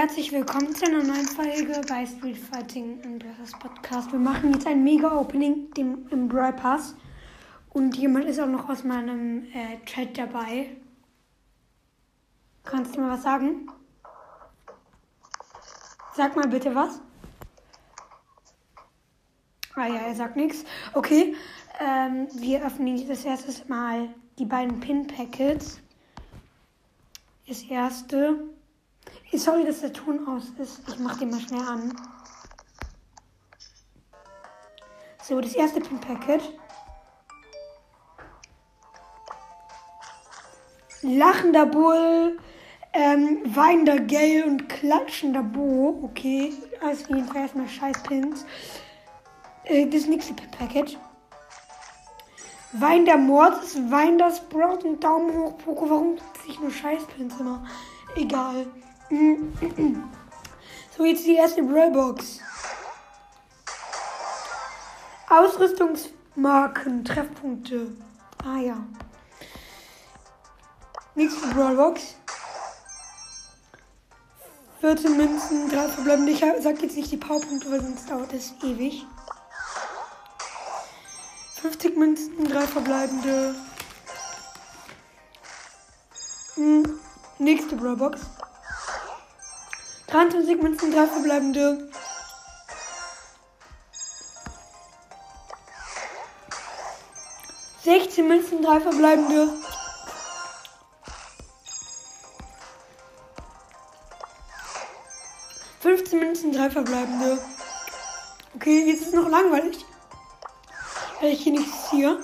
Herzlich willkommen zu einer neuen Folge bei Street Fighting Brothers Podcast. Wir machen jetzt ein Mega-Opening im Brawl Pass und jemand ist auch noch aus meinem äh, Chat dabei. Kannst du mir was sagen? Sag mal bitte was. Ah ja, er sagt nichts. Okay, ähm, wir öffnen jetzt das erste Mal die beiden Pin-Packets. Das erste. Sorry, dass der Ton aus ist. Ich mach den mal schnell an. So, das erste Pin-Packet. Lachender Bull, ähm, weinender Gale und klatschender Bo. Okay, also auf jeden erstmal scheiß Pins. Äh, das nächste Pin-Packet. Wein der Mords, Wein das Sprout und Daumen hoch, Poco. Warum ziehe ich nur Scheißpins immer? Egal. So, jetzt die erste Brawlbox. Ausrüstungsmarken, Treffpunkte. Ah ja. Nächste Brawlbox. 14 Münzen, 3 verbleibende. Ich sag jetzt nicht die Powerpunkte, weil sonst dauert es ewig. 50 Münzen, 3 verbleibende. Hm, nächste Brawlbox. 23 Münzen, 3 verbleibende. Sechzehn Münzen, drei verbleibende. Fünfzehn Münzen, drei verbleibende. Okay, jetzt ist es noch langweilig. Weil ich hier nichts ziehe.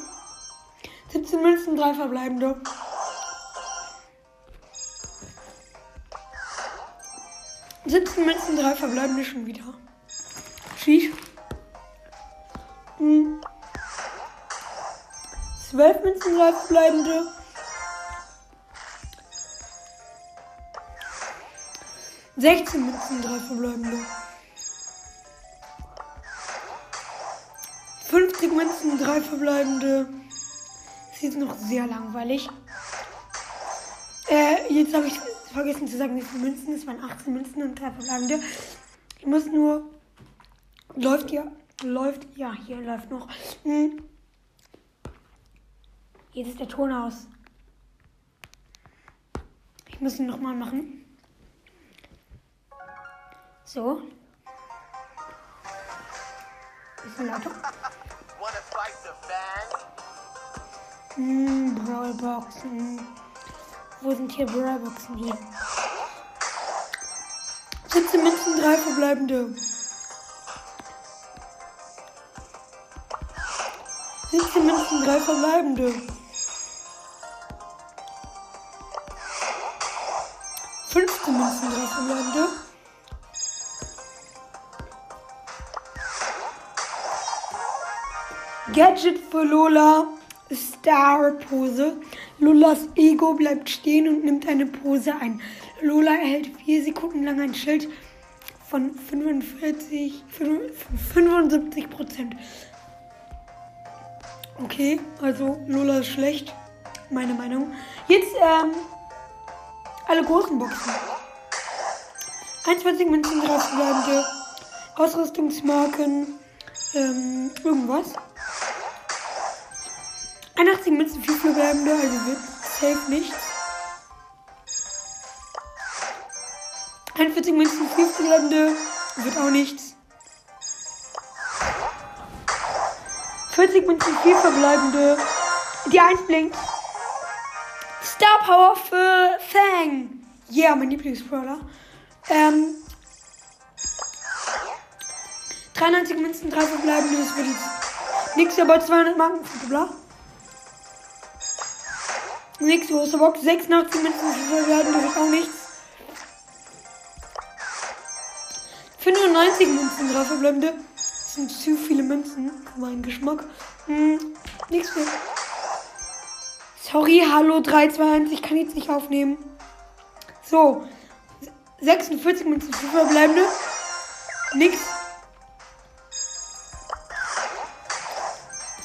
17 Münzen, drei verbleibende. 17 Münzen, drei verbleibende schon wieder. Schieß. Hm. 12 Münzen, drei verbleibende. Sechzehn Münzen, drei verbleibende. 50 Münzen, drei verbleibende. Das ist jetzt noch sehr langweilig. Äh, jetzt habe ich vergessen zu sagen, wie viele Münzen. Es waren 18 Münzen und drei verbleibende. Ich muss nur. Läuft hier. Läuft. Ja, hier läuft noch. Hm. Jetzt ist der Ton aus. Ich muss ihn nochmal machen. So. Bisschen lauter. Hm, Brawlboxen. Wo sind hier Brawlboxen hier? 17 Münzen, 3 verbleibende. 17 Münzen, 3 verbleibende. 15 Münzen, 3 verbleibende. Gadget für Lola. Star-Pose. Lolas Ego bleibt stehen und nimmt eine Pose ein. Lola erhält vier Sekunden lang ein Schild von 45, 75 Prozent. Okay, also Lola ist schlecht. Meine Meinung. Jetzt, ähm, alle großen Boxen. 21 Münzen drauf bleibende Ausrüstungsmarken, ähm, irgendwas. 81 Münzen, 4 verbleibende, also wird safe nichts. 41 Münzen, 4 verbleibende, wird auch nichts. 40 Münzen, 4 verbleibende, die 1 blinkt. Star Power für Fang. Yeah, mein Lieblingsbrawler. Ähm, 93 Münzen, 3 verbleibende, das wird jetzt nichts, aber 200 Marken, bla. Nächste große Box. 86 Münzen werden durch auch nichts. 95 Münzen drauf verbleibende. Das sind zu viele Münzen für meinen Geschmack. Hm, nichts mehr. Sorry, hallo 321, ich kann jetzt nicht aufnehmen. So. 46 Münzen für verbleibende. Nix.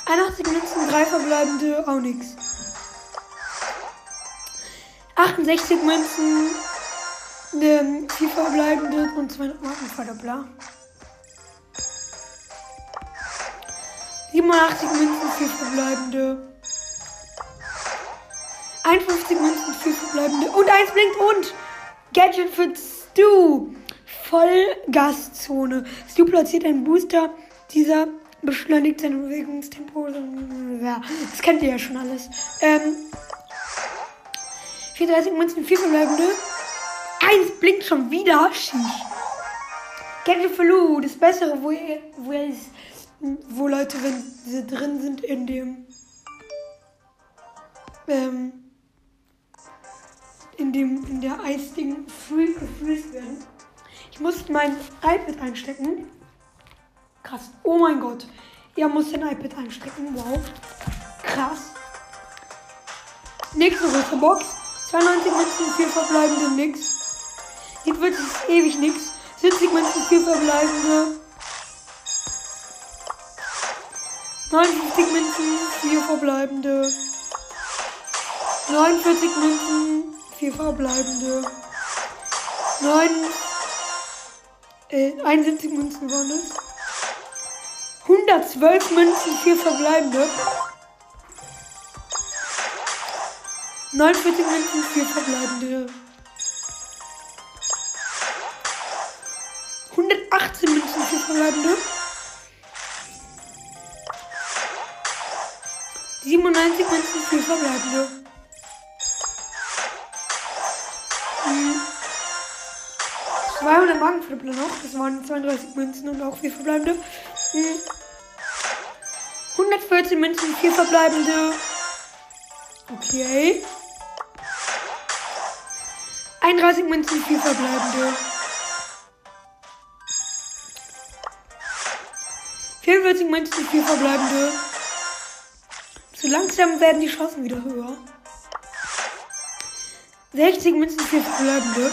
81 Münzen, 3 verbleibende, auch nichts. 68 Münzen. ähm, vier verbleibende und 200 Markenverdoppler. 87 Münzen, vier verbleibende. 51 Münzen, vier verbleibende. Und eins blinkt und Gadget für Stu. Vollgaszone. Stu platziert einen Booster. Dieser beschleunigt sein Bewegungstempo. Das kennt ihr ja schon alles. Ähm, 34 Münzen, 4 verbleibende. Eins blinkt schon wieder. Sheesh. Gadget für Lou, das Bessere, wo wo wo Leute, wenn sie drin sind in dem, ähm, in dem, in der Eisding gefreezed werden. Ich muss mein iPad einstecken. Krass. Oh mein Gott. Er muss sein iPad einstecken. Wow. Krass. Nächste große Box. 92 Münzen, 4 verbleibende, nix. Jetzt wird es ewig nix. 70 Münzen, 4 verbleibende. 59 Münzen, 4 verbleibende. 49 Münzen, 4 verbleibende. 9, äh, 71 Münzen waren es. 112 Münzen, 4 verbleibende. 49 Münzen, 4 verbleibende. 118 Münzen, 4 verbleibende. 97 Münzen, 4 verbleibende. Hm. 200 Magenflippler noch. Das waren 32 Münzen und auch 4 verbleibende. Hm. 114 Münzen, 4 verbleibende. Okay. 31 Münzen, 4 verbleibende. 44 Münzen, 4 verbleibende. So langsam werden die Chancen wieder höher. 60 Münzen, 4 verbleibende.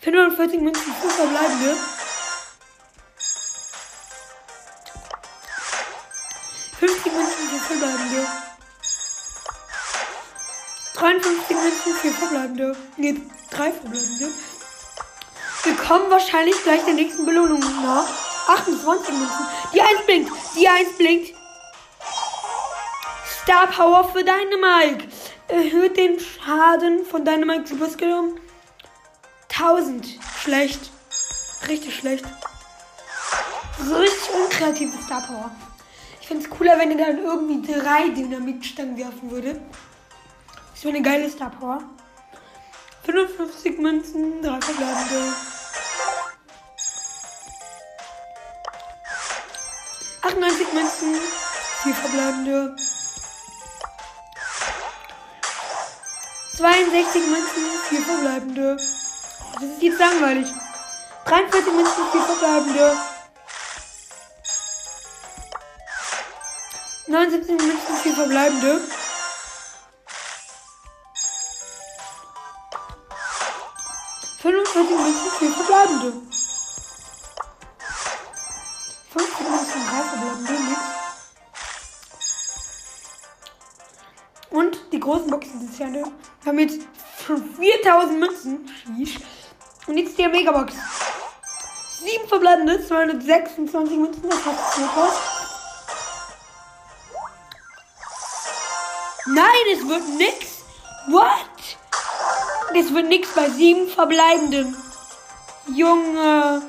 45 Münzen, 4 verbleibende. 50 Münzen, 4 verbleibende. 53 Münzen, 4 verbleibende. Ne, 3 verbleibende. Wir kommen wahrscheinlich gleich der nächsten Belohnung nach. 28 Münzen. Die 1 blinkt. Die 1 blinkt. Star Power für Dynamike. Erhöht den Schaden von Dynamike Super Skill um 1000. Schlecht. Richtig schlecht. Richtig unkreative Star Power. Ich finde es cooler, wenn er dann irgendwie drei Dynamitstangen werfen würde. Das wäre eine geile Star Power. 55 Münzen, drei verbleibende. 98 Münzen, vier verbleibende. 62 Münzen, vier verbleibende. Das ist jetzt langweilig. 43 Münzen, vier verbleibende. 79 Münzen, vier verbleibende. Verbleibende. 50 Münzen, drei verbleibende, nix. Und die großen Boxen sind ja ne? Wir haben jetzt schon 4000 Münzen. Und jetzt die Megabox. 7 verbleibende, 226 Münzen, das hat Super. Nein, es wird nix. What? Es wird nix bei 7 verbleibenden. Junge.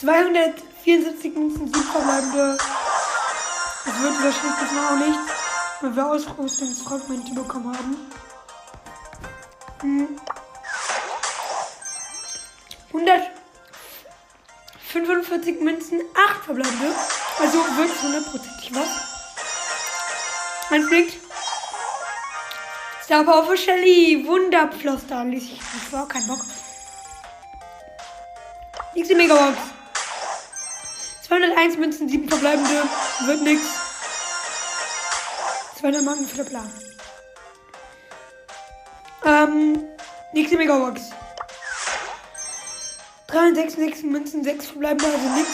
274 Münzen, 7 verbleibende. Es wird wahrscheinlich diesmal auch nichts, weil wir Ausrüstungsfragmente bekommen haben. Hm. 145 Münzen, 8 verbleibende. Also wird es hundertprozentig was. Ein Blick. Star für Shelly. Wunderpflaster. Ließ ich nicht vor. Kein Bock. Nächste Megabox. 201 Münzen, 7 verbleibende. Wird nix. 200 Marken für den Plan. Ähm, nächste Megabox. 366 Münzen, 6 verbleibende, also nix.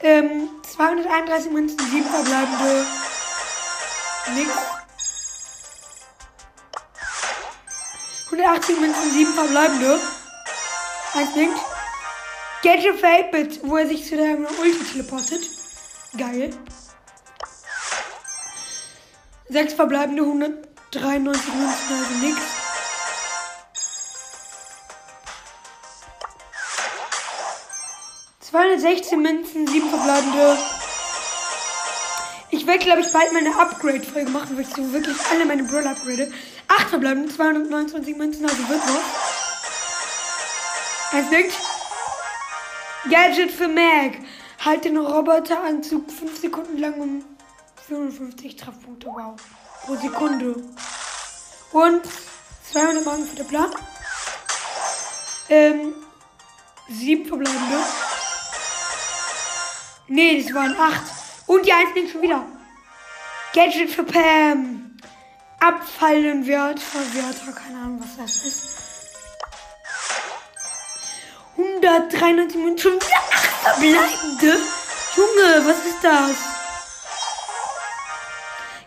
Ähm, 231 Münzen, 7 verbleibende. Nix. 180 Münzen, 7 verbleibende. Eins blinkt. Gadget Bit, wo er sich zu der Ulti teleportet. Geil. 6 verbleibende, 193 Münzen, also nix. Zweihundertsechzehn Münzen, 7 verbleibende. Ich werde, glaube ich, bald meine Upgrade-Folge machen, weil ich so wirklich alle meine Brawler upgrade. 8 verbleibende, 229 Münzen, also wird noch. Eins denkt. Gadget für Mag. Halt den Roboteranzug 5 Sekunden lang um 55 Treffpunkte. Wow. Pro Sekunde. Und 200 Marken für den Plan. Ähm, 7 verbleibende. Nee, das waren 8. Und die 1 nimmt schon wieder. Gadget für Pam. Abfallen Wert, Verwerter, keine Ahnung, was das ist. 193 Minuten, schon wieder 8 verbleibende. Junge, was ist das?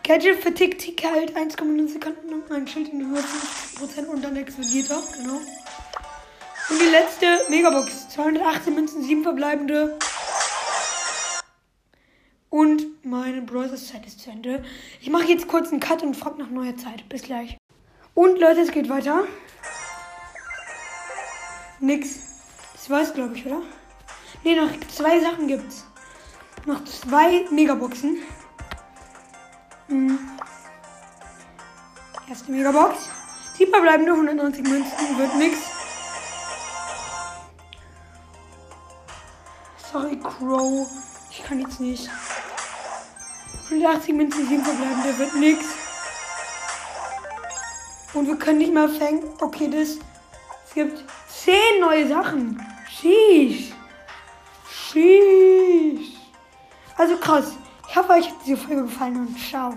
Gadget für Tick Tick halt 1,9 Sekunden und mein Schild in Höhe 50% und dann explodiert er, genau. Und die letzte Megabox, 218 Münzen, 7 verbleibende. Und meine Browser-Zeit ist zu Ende. Ich mache jetzt kurz einen Cut und frage nach neuer Zeit. Bis gleich. Und Leute, es geht weiter. Nix. Das war's, glaube ich, oder? Ne, noch zwei Sachen gibt's. Noch zwei Megaboxen. Hm. Erste Megabox. Sie verbleiben nur 190 Münzen. Wird nix. Sorry, Crow. Ich kann jetzt nicht. 180 Münzen, 7 verbleibende wird nix. Und wir können nicht mal fängen. Okay, das. Es gibt 10 neue Sachen. Sheesh. Sheesh. Also krass. Ich hoffe, euch hat diese Folge gefallen und ciao.